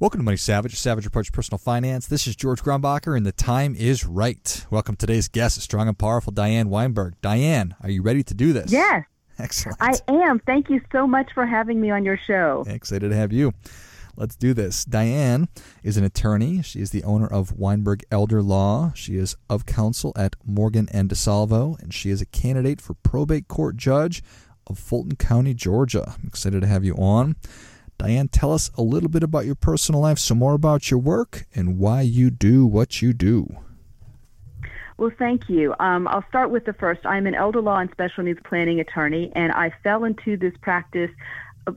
Welcome to Money Savage, a savage approach personal finance. This is George Grumbacher, and the time is right. Welcome to today's guest, strong and powerful Diane Weinberg. Diane, are you ready to do this? Yes. Excellent. I am. Thank you so much for having me on your show. Excited to have you. Let's do this. Diane is an attorney. She is the owner of Weinberg Elder Law. She is of counsel at Morgan and DiSalvo, and she is a candidate for probate court judge of Fulton County, Georgia. I'm excited to have you on. Diane, tell us a little bit about your personal life, some more about your work, and why you do what you do. Well, thank you. Um, I'll start with the first. I'm an elder law and special needs planning attorney, and I fell into this practice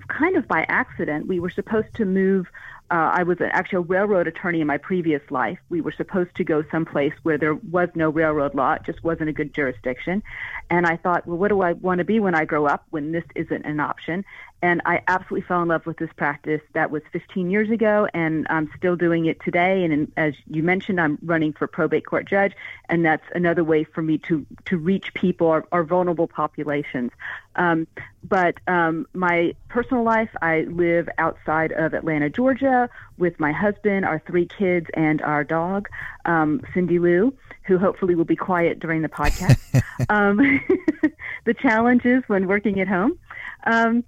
kind of by accident. We were supposed to move. Uh, I was actually a railroad attorney in my previous life. We were supposed to go someplace where there was no railroad law. It just wasn't a good jurisdiction. And I thought, well, what do I want to be when I grow up when this isn't an option? And I absolutely fell in love with this practice. That was 15 years ago, and I'm still doing it today. And in, as you mentioned, I'm running for probate court judge, and that's another way for me to to reach people or, or vulnerable populations. Um, but um, my personal life, I live outside of Atlanta, Georgia, with my husband, our three kids, and our dog, um, Cindy Lou, who hopefully will be quiet during the podcast. um, the challenges when working at home. Um,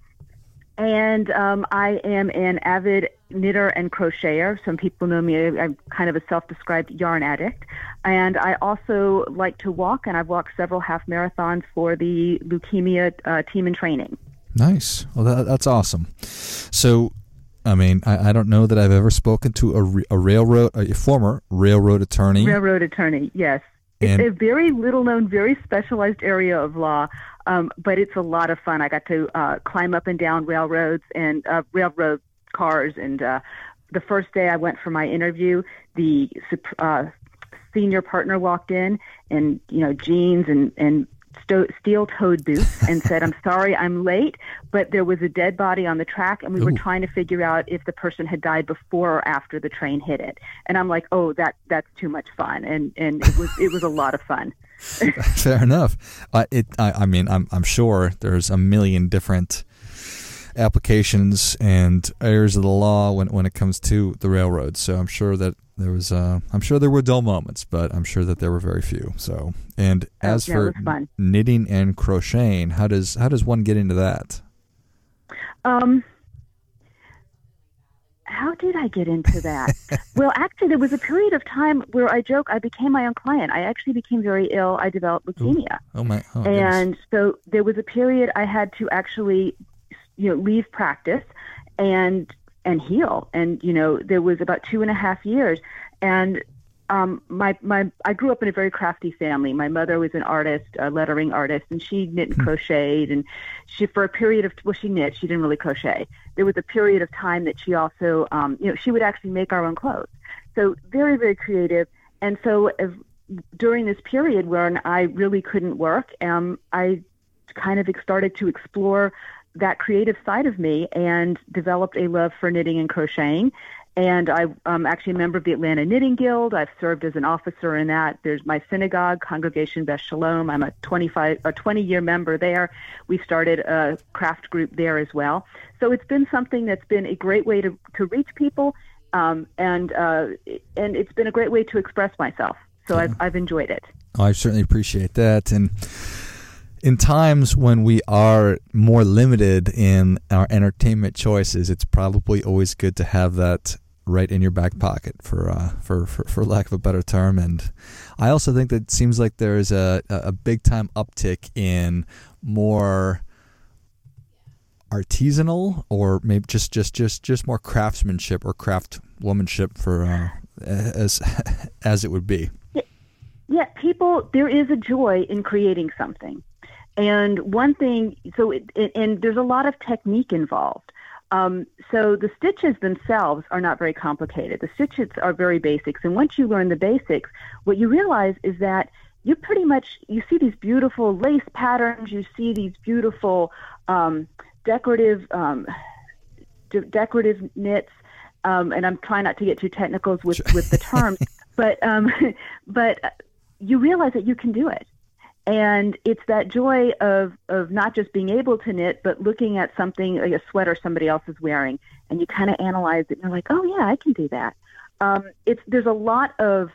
and um, I am an avid knitter and crocheter. Some people know me. I'm kind of a self-described yarn addict, and I also like to walk. And I've walked several half marathons for the leukemia uh, team in training. Nice. Well, that, that's awesome. So, I mean, I, I, don't know that I've ever spoken to a, a railroad, a former railroad attorney. Railroad attorney, yes. It's a very little known, very specialized area of law, um, but it's a lot of fun. I got to uh, climb up and down railroads and uh, railroad cars. And uh, the first day I went for my interview, the uh, senior partner walked in and, you know, jeans and, and sto- steel-toed boots and said, "I'm sorry, I'm late, but there was a dead body on the track, and we Ooh. were trying to figure out if the person had died before or after the train hit it." And I'm like, "Oh, that that's too much fun," and and it was it was a lot of fun. Fair enough. Uh, it. I, I mean, I'm I'm sure there's a million different applications and areas of the law when when it comes to the railroad. So I'm sure that there was uh, I'm sure there were dull moments, but I'm sure that there were very few. So and oh, as for knitting and crocheting, how does how does one get into that? Um how did I get into that? well, actually, there was a period of time where I joke I became my own client. I actually became very ill. I developed leukemia. Ooh. Oh my! Oh, and goodness. so there was a period I had to actually, you know, leave practice and and heal. And you know, there was about two and a half years, and um, my my I grew up in a very crafty family. My mother was an artist, a lettering artist, and she knit and hmm. crocheted. And she, for a period of well, she knit. She didn't really crochet. There was a period of time that she also, um, you know, she would actually make our own clothes. So very very creative. And so as, during this period when I really couldn't work, um, I kind of started to explore that creative side of me and developed a love for knitting and crocheting. And I'm um, actually a member of the Atlanta Knitting Guild. I've served as an officer in that. There's my synagogue, Congregation Beth Shalom. I'm a 25, a 20 year member there. We started a craft group there as well. So it's been something that's been a great way to, to reach people. Um, and, uh, and it's been a great way to express myself. So yeah. I've, I've enjoyed it. I certainly appreciate that. And, in times when we are more limited in our entertainment choices, it's probably always good to have that right in your back pocket, for uh, for, for for lack of a better term. And I also think that it seems like there's a a big time uptick in more artisanal or maybe just just just just more craftsmanship or craft womanship for uh, as as it would be. Yeah, people. There is a joy in creating something, and one thing. So, it, it, and there's a lot of technique involved. Um, so the stitches themselves are not very complicated. The stitches are very basics, and once you learn the basics, what you realize is that you pretty much you see these beautiful lace patterns. You see these beautiful um, decorative um, de- decorative knits. Um, and I'm trying not to get too technical with, with the terms, but um, but you realize that you can do it. And it's that joy of, of not just being able to knit, but looking at something like a sweater somebody else is wearing, and you kind of analyze it, and you're like, oh yeah, I can do that. Um, it's there's a lot of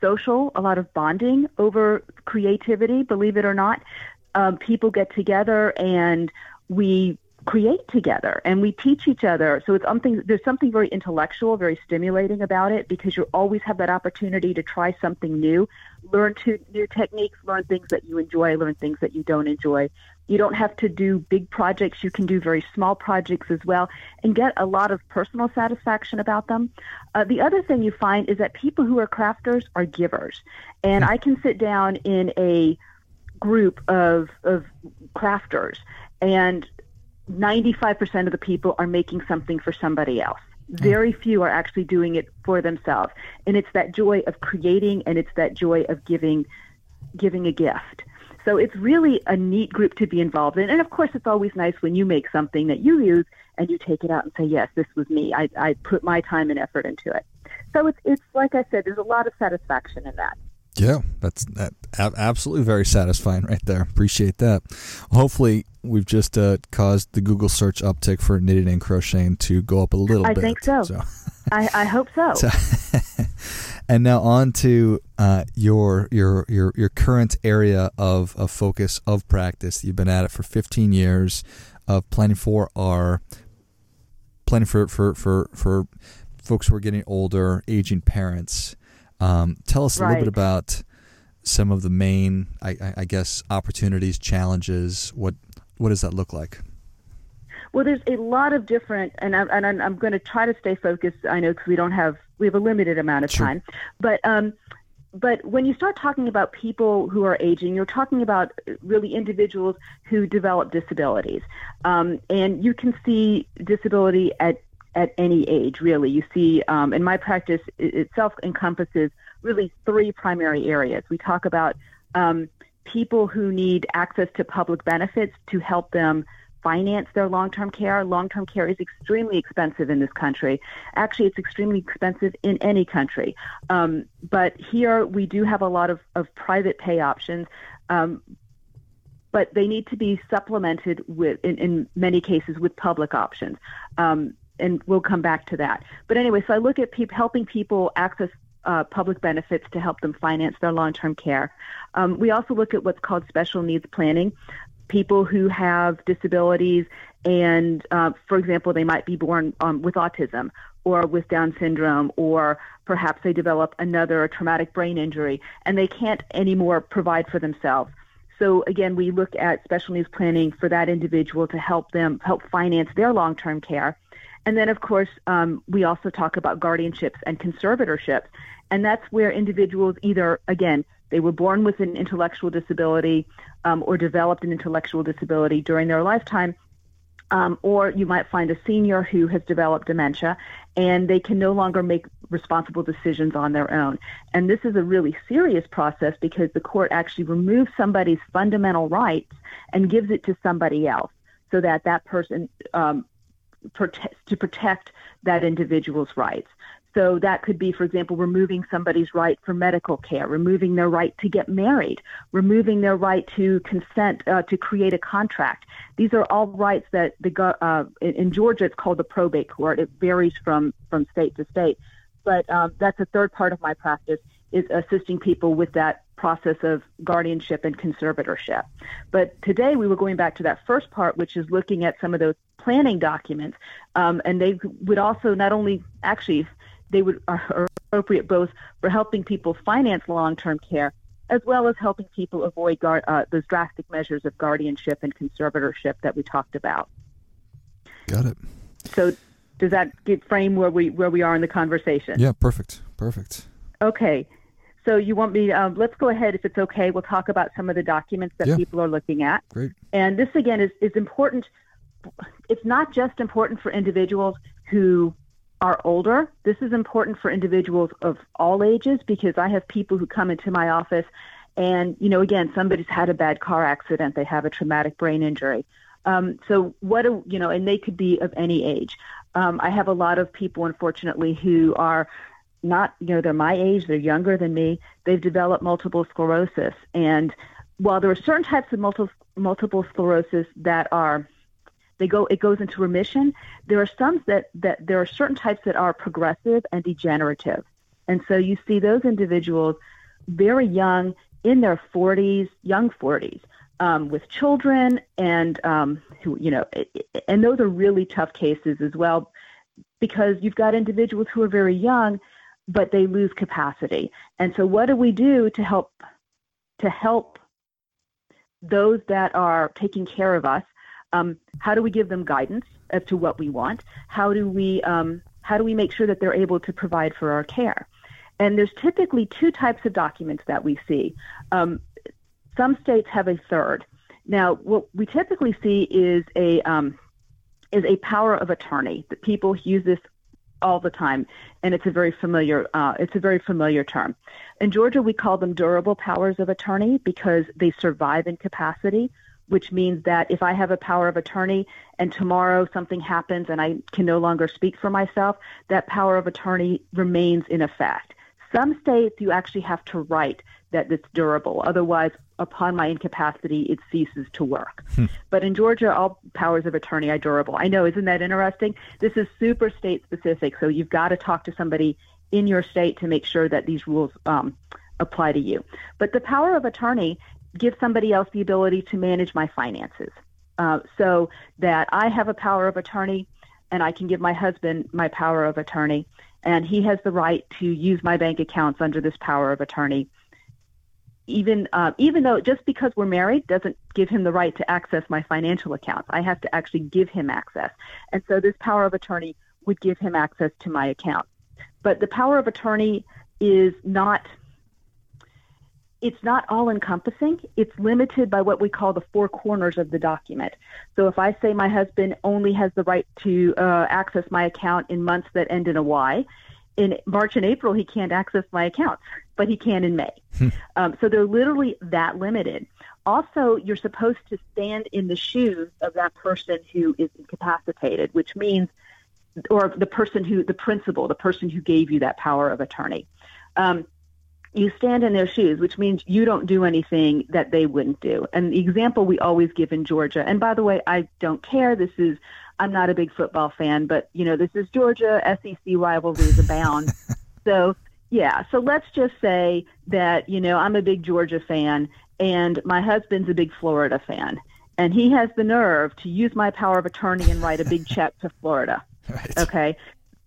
social, a lot of bonding over creativity. Believe it or not, um, people get together and we create together and we teach each other. So it's something there's something very intellectual, very stimulating about it because you always have that opportunity to try something new, learn to, new techniques, learn things that you enjoy, learn things that you don't enjoy. You don't have to do big projects. You can do very small projects as well and get a lot of personal satisfaction about them. Uh, the other thing you find is that people who are crafters are givers. And I can sit down in a group of, of crafters and 95% of the people are making something for somebody else. Very few are actually doing it for themselves. And it's that joy of creating and it's that joy of giving giving a gift. So it's really a neat group to be involved in. And of course, it's always nice when you make something that you use and you take it out and say, yes, this was me. I, I put my time and effort into it. So it's, it's like I said, there's a lot of satisfaction in that. Yeah, that's that absolutely very satisfying right there. Appreciate that. Hopefully, we've just uh, caused the Google search uptick for knitting and crocheting to go up a little I bit. I think so. so. I, I, hope so. so and now on to uh, your your your your current area of, of focus of practice. You've been at it for 15 years of planning for our planning for for for for folks who are getting older, aging parents. Um, tell us a little bit about some of the main, I, I, guess, opportunities, challenges. What what does that look like? Well, there's a lot of different, and I'm, and I'm, going to try to stay focused. I know because we don't have we have a limited amount of sure. time, but um, but when you start talking about people who are aging, you're talking about really individuals who develop disabilities, um, and you can see disability at at any age, really. You see, um, in my practice, it itself encompasses really three primary areas. We talk about um, people who need access to public benefits to help them finance their long-term care. Long-term care is extremely expensive in this country. Actually, it's extremely expensive in any country. Um, but here we do have a lot of, of private pay options. Um, but they need to be supplemented with, in, in many cases, with public options. Um, and we'll come back to that. But anyway, so I look at pe- helping people access uh, public benefits to help them finance their long-term care. Um, we also look at what's called special needs planning. People who have disabilities, and uh, for example, they might be born um, with autism or with Down syndrome, or perhaps they develop another traumatic brain injury, and they can't anymore provide for themselves. So again, we look at special needs planning for that individual to help them help finance their long-term care. And then, of course, um, we also talk about guardianships and conservatorships. And that's where individuals either, again, they were born with an intellectual disability um, or developed an intellectual disability during their lifetime. Um, or you might find a senior who has developed dementia and they can no longer make responsible decisions on their own. And this is a really serious process because the court actually removes somebody's fundamental rights and gives it to somebody else so that that person um, to protect that individual's rights. So that could be, for example, removing somebody's right for medical care, removing their right to get married, removing their right to consent uh, to create a contract. These are all rights that the uh, in Georgia it's called the probate court. It varies from from state to state, but um, that's a third part of my practice is assisting people with that process of guardianship and conservatorship. But today we were going back to that first part, which is looking at some of those planning documents, um, and they would also not only actually they would are appropriate both for helping people finance long-term care as well as helping people avoid guard, uh, those drastic measures of guardianship and conservatorship that we talked about. Got it. So, does that get frame where we where we are in the conversation? Yeah, perfect, perfect. Okay. So you want me? Um, let's go ahead, if it's okay. We'll talk about some of the documents that Yeah. people are looking at. Great. And this again is is important. It's not just important for individuals who are older. This is important for individuals of all ages because I have people who come into my office and, you know, again, somebody's had a bad car accident, they have a traumatic brain injury. Um, so, what do, you know, and they could be of any age. Um, I have a lot of people, unfortunately, who are not, you know, they're my age, they're younger than me, they've developed multiple sclerosis. And while there are certain types of multiple, multiple sclerosis that are they go it goes into remission there are some that that there are certain types that are progressive and degenerative and so you see those individuals very young in their 40s young 40s um, with children and um, who you know and those are really tough cases as well because you've got individuals who are very young but they lose capacity and so what do we do to help to help those that are taking care of us um, how do we give them guidance as to what we want? How do we um, how do we make sure that they're able to provide for our care? And there's typically two types of documents that we see. Um, some states have a third. Now, what we typically see is a um, is a power of attorney. That people use this all the time, and it's a very familiar uh, it's a very familiar term. In Georgia, we call them durable powers of attorney because they survive in capacity which means that if I have a power of attorney and tomorrow something happens and I can no longer speak for myself, that power of attorney remains in effect. Some states you actually have to write that it's durable. Otherwise, upon my incapacity, it ceases to work. But in Georgia, all powers of attorney are durable. I know, isn't that interesting? This is super state specific, so you've got to talk to somebody in your state to make sure that these rules um, apply to you. But the power of attorney gives somebody else the ability to manage my finances uh, so that I have a power of attorney and I can give my husband my power of attorney and he has the right to use my bank accounts under this power of attorney. Even uh, even though just because we're married doesn't give him the right to access my financial accounts, I have to actually give him access, and so this power of attorney would give him access to my account. But the power of attorney is not it's not all encompassing. It's limited by what we call the four corners of the document. So if I say my husband only has the right to uh, access my account in months that end in a Y, in March and April he can't access my accounts, but he can in May. um, so they're literally that limited. Also, you're supposed to stand in the shoes of that person who is incapacitated, which means, or the person who, the principal, the person who gave you that power of attorney. Um, you stand in their shoes, which means you don't do anything that they wouldn't do. And the example we always give in Georgia, and by the way, I don't care. This is, I'm not a big football fan, but you know, this is Georgia. SEC rivalries abound. so yeah, so let's just say that you know I'm a big Georgia fan, and my husband's a big Florida fan, and he has the nerve to use my power of attorney and write a big check to Florida. Right. Okay.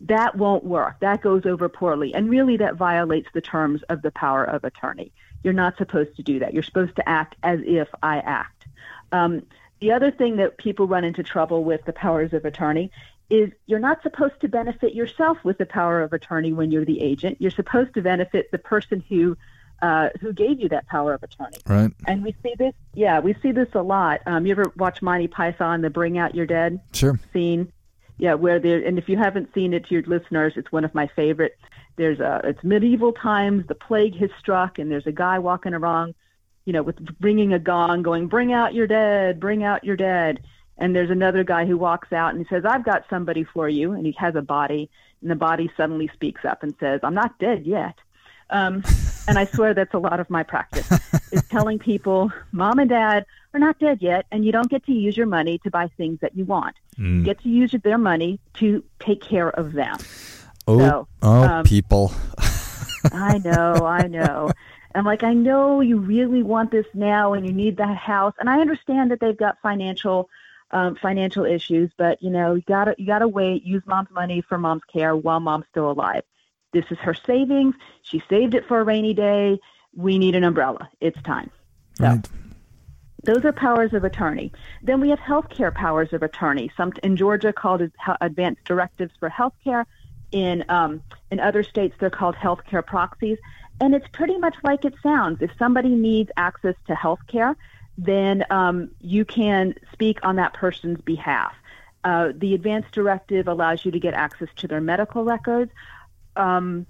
That won't work. That goes over poorly. And really, that violates the terms of the power of attorney. You're not supposed to do that. You're supposed to act as if I act. Um, the other thing that people run into trouble with the powers of attorney is you're not supposed to benefit yourself with the power of attorney when you're the agent. You're supposed to benefit the person who uh, who gave you that power of attorney. Right. And we see this, yeah, we see this a lot. Um, you ever watch Monty Python, the Bring Out Your Dead Sure. scene? Yeah, where there, and if you haven't seen it to your listeners, it's one of my favorite. There's a, it's medieval times, the plague has struck, and there's a guy walking around, you know, with bringing a gong, going, "Bring out your dead, bring out your dead." And there's another guy who walks out and he says, "I've got somebody for you," and he has a body, and the body suddenly speaks up and says, "I'm not dead yet." Um, and I swear that's a lot of my practice is telling people, "Mom and Dad are not dead yet, and you don't get to use your money to buy things that you want. Mm. You get to use their money to take care of them." Oh, So, oh, um, people. I know, I know. And I'm like, I know you really want this now and you need that house. And I understand that they've got financial um, financial issues, but you know, you gotta you gotta wait, use mom's money for mom's care while mom's still alive. This is her savings. She saved it for a rainy day. We need an umbrella. It's time. So right. those are powers of attorney. Then we have healthcare powers of attorney. Some in Georgia called advanced directives for healthcare. In um, in other states, they're called healthcare proxies. And it's pretty much like it sounds. If somebody needs access to health care, then um, you can speak on that person's behalf. Uh, the advance directive allows you to get access to their medical records. Um,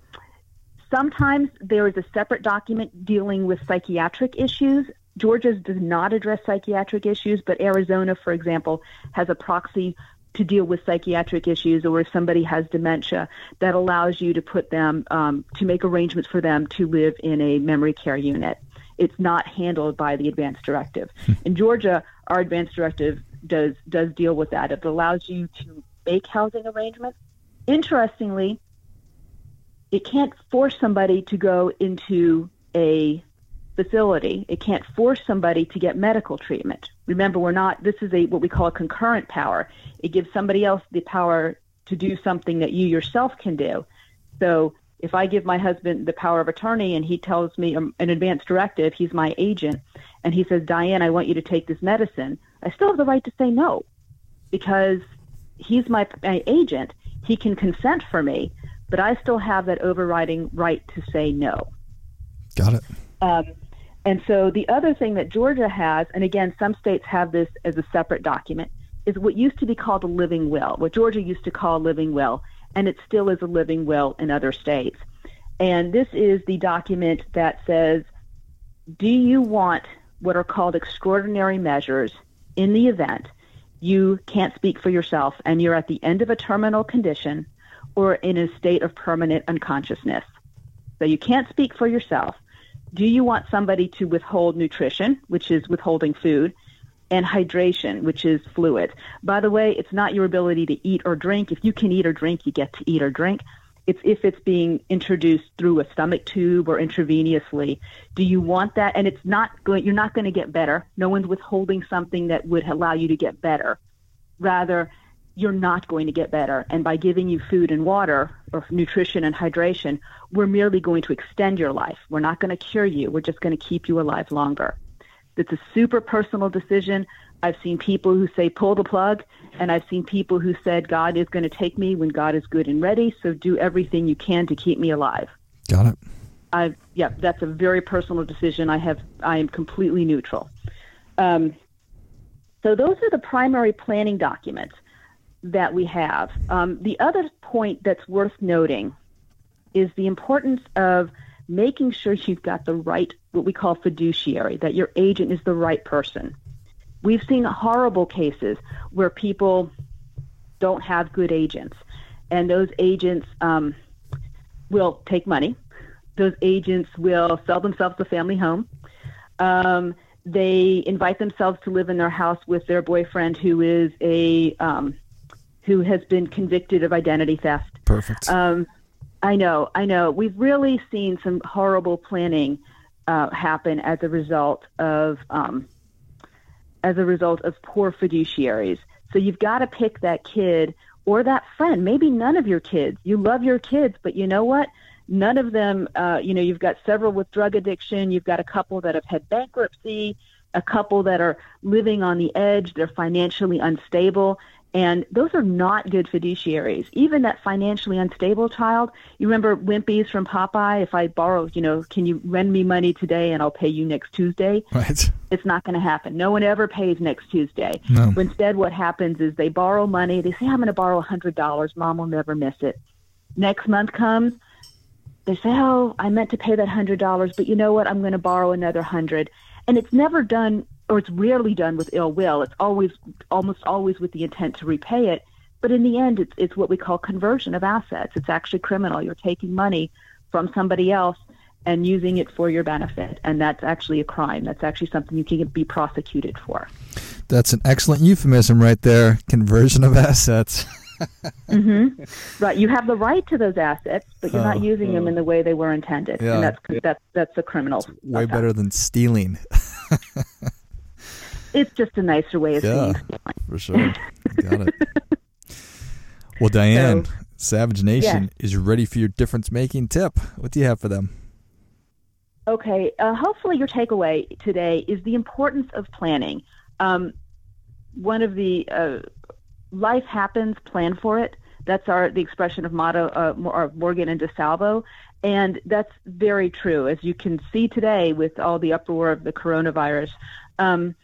sometimes there is a separate document dealing with psychiatric issues. Georgia's does not address psychiatric issues, but Arizona, for example, has a proxy to deal with psychiatric issues or if somebody has dementia that allows you to put them um, to make arrangements for them to live in a memory care unit it's not handled by the advanced directive hmm. in georgia our advanced directive does does deal with that it allows you to make housing arrangements interestingly it can't force somebody to go into a facility. It can't force somebody to get medical treatment. Remember, we're not, this is a, what we call a concurrent power. It gives somebody else the power to do something that you yourself can do. So if I give my husband the power of attorney and he tells me um, an advance directive, he's my agent, and he says, Diane, I want you to take this medicine, I still have the right to say no because he's my, my agent. He can consent for me, but I still have that overriding right to say no. Got it. Um, and so the other thing that Georgia has, and again, some states have this as a separate document, is what used to be called a living will, what Georgia used to call a living will, and it still is a living will in other states. And this is the document that says, do you want what are called extraordinary measures in the event you can't speak for yourself and you're at the end of a terminal condition or in a state of permanent unconsciousness? So you can't speak for yourself do you want somebody to withhold nutrition, which is withholding food, and hydration, which is fluid? By the way, it's not your ability to eat or drink. If you can eat or drink, you get to eat or drink. It's if it's being introduced through a stomach tube or intravenously. Do you want that? And it's not going. You're not going to get better. No one's withholding something that would allow you to get better. Rather, you're not going to get better. And by giving you food and water or nutrition and hydration, we're merely going to extend your life. We're not going to cure you. We're just going to keep you alive longer. It's a super personal decision. I've seen people who say pull the plug, and I've seen people who said God is going to take me when God is good and ready. So do everything you can to keep me alive. Got it. I yeah, that's a very personal decision. I have I am completely neutral. Um, so those are the primary planning documents that we have. Um, the other point that's worth noting is the importance of making sure you've got the right, what we call fiduciary, that your agent is the right person. We've seen horrible cases where people don't have good agents, and those agents um, will take money. Those agents will sell themselves a family home. Um, they invite themselves to live in their house with their boyfriend, who is a um, who has been convicted of identity theft. Perfect. Um, I know, I know. We've really seen some horrible planning uh, happen as a result of um, as a result of poor fiduciaries. So you've got to pick that kid or that friend. Maybe none of your kids. You love your kids, but you know what? None of them. Uh, you know, you've got several with drug addiction. You've got a couple that have had bankruptcy. A couple that are living on the edge. They're financially unstable. And those are not good fiduciaries. Even that financially unstable child, you remember Wimpy's from Popeye? If I borrow, you know, can you lend me money today and I'll pay you next Tuesday? Right. It's not going to happen. No one ever pays next Tuesday. No. Instead, what happens is they borrow money. They say, I'm going to borrow a $100. Mom will never miss it. Next month comes, they say, Oh, I meant to pay that $100, but you know what? I'm going to borrow another 100 And it's never done or it's rarely done with ill will. It's always, almost always with the intent to repay it. But in the end, it's, it's what we call conversion of assets. It's actually criminal. You're taking money from somebody else and using it for your benefit. And that's actually a crime. That's actually something you can be prosecuted for. That's an excellent euphemism right there conversion of assets. mm-hmm. Right. You have the right to those assets, but you're not using them in the way they were intended, Yeah. and that's that's that's a criminal. Way better than stealing, It's just a nicer way of Yeah. saying for sure. Got it. Well, Diane, Savage Nation is ready for your difference making tip. What do you have for them? Okay. Uh, hopefully, your takeaway today is the importance of planning. Um, one of the uh, life happens, plan for it. That's our the expression of motto uh, of Morgan and DiSalvo, and that's very true. As you can see today with all the uproar of the coronavirus, um,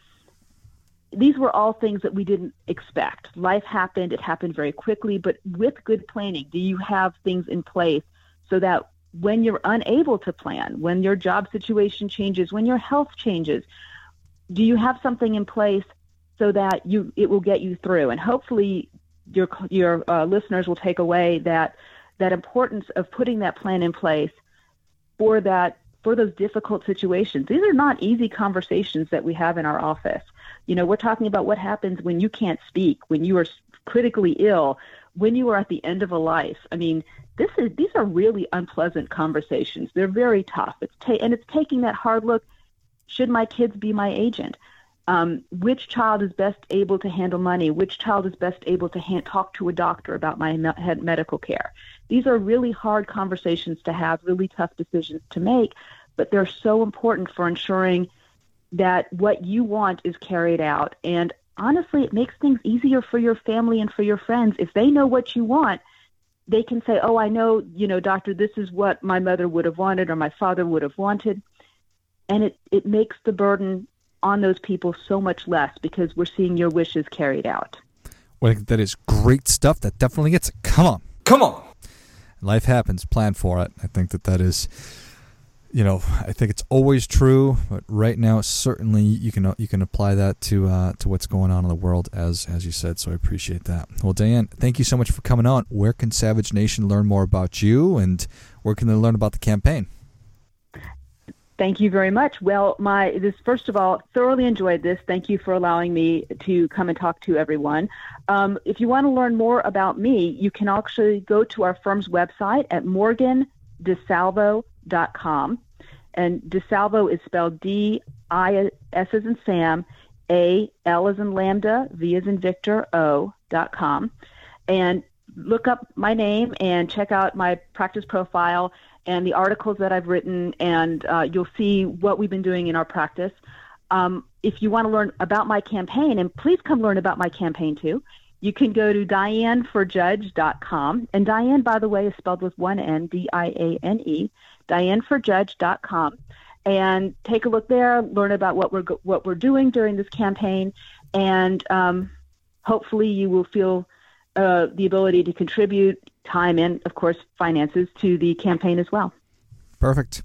these were all things that we didn't expect. Life happened; it happened very quickly. But with good planning, do you have things in place so that when you're unable to plan, when your job situation changes, when your health changes, do you have something in place so that you it will get you through? And hopefully, your your uh, listeners will take away that that importance of putting that plan in place for that for those difficult situations. These are not easy conversations that we have in our office. You know, we're talking about what happens when you can't speak, when you are critically ill, when you are at the end of a life. I mean, this is these are really unpleasant conversations. They're very tough. It's ta- and it's taking that hard look. Should my kids be my agent? Um, which child is best able to handle money? Which child is best able to ha- talk to a doctor about my me- medical care? These are really hard conversations to have, really tough decisions to make, but they're so important for ensuring that what you want is carried out. And honestly, it makes things easier for your family and for your friends. If they know what you want, they can say, Oh, I know, you know, doctor, this is what my mother would have wanted or my father would have wanted. And it, it makes the burden on those people so much less because we're seeing your wishes carried out. Well, that is great stuff. That definitely gets it. Come on. Come on. Life happens. Plan for it. I think that that is, you know, I think it's always true, but right now certainly you can you can apply that to uh, to what's going on in the world as as you said. So I appreciate that. Well, Dan, thank you so much for coming on. Where can Savage Nation learn more about you, and where can they learn about the campaign? Thank you very much. Well, my this first of all, thoroughly enjoyed this. Thank you for allowing me to come and talk to everyone. Um, if you want to learn more about me, you can actually go to our firm's website at morgandisalvo.com. And DiSalvo is spelled D I S as in Sam, A L as in Lambda, V as in Victor, O dot com. And look up my name and check out my practice profile and the articles that I've written, and uh, you'll see what we've been doing in our practice. Um, if you want to learn about my campaign, and please come learn about my campaign too, you can go to dianeforjudge.com. And Diane, by the way, is spelled with one N, D I A N E, dianeforjudge.com. And take a look there, learn about what we're what we're doing during this campaign, and um, hopefully you will feel uh, the ability to contribute time and, of course, finances to the campaign as well. Perfect.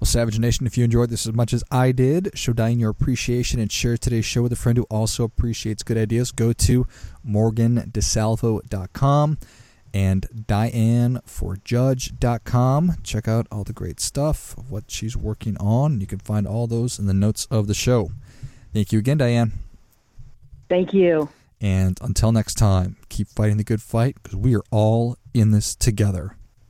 Well, Savage Nation, if you enjoyed this as much as I did, show Diane your appreciation and share today's show with a friend who also appreciates good ideas. Go to morgandisalvo.com and dianeforjudge.com. Check out all the great stuff of what she's working on. You can find all those in the notes of the show. Thank you again, Diane. Thank you. And until next time, keep fighting the good fight because we are all in this together.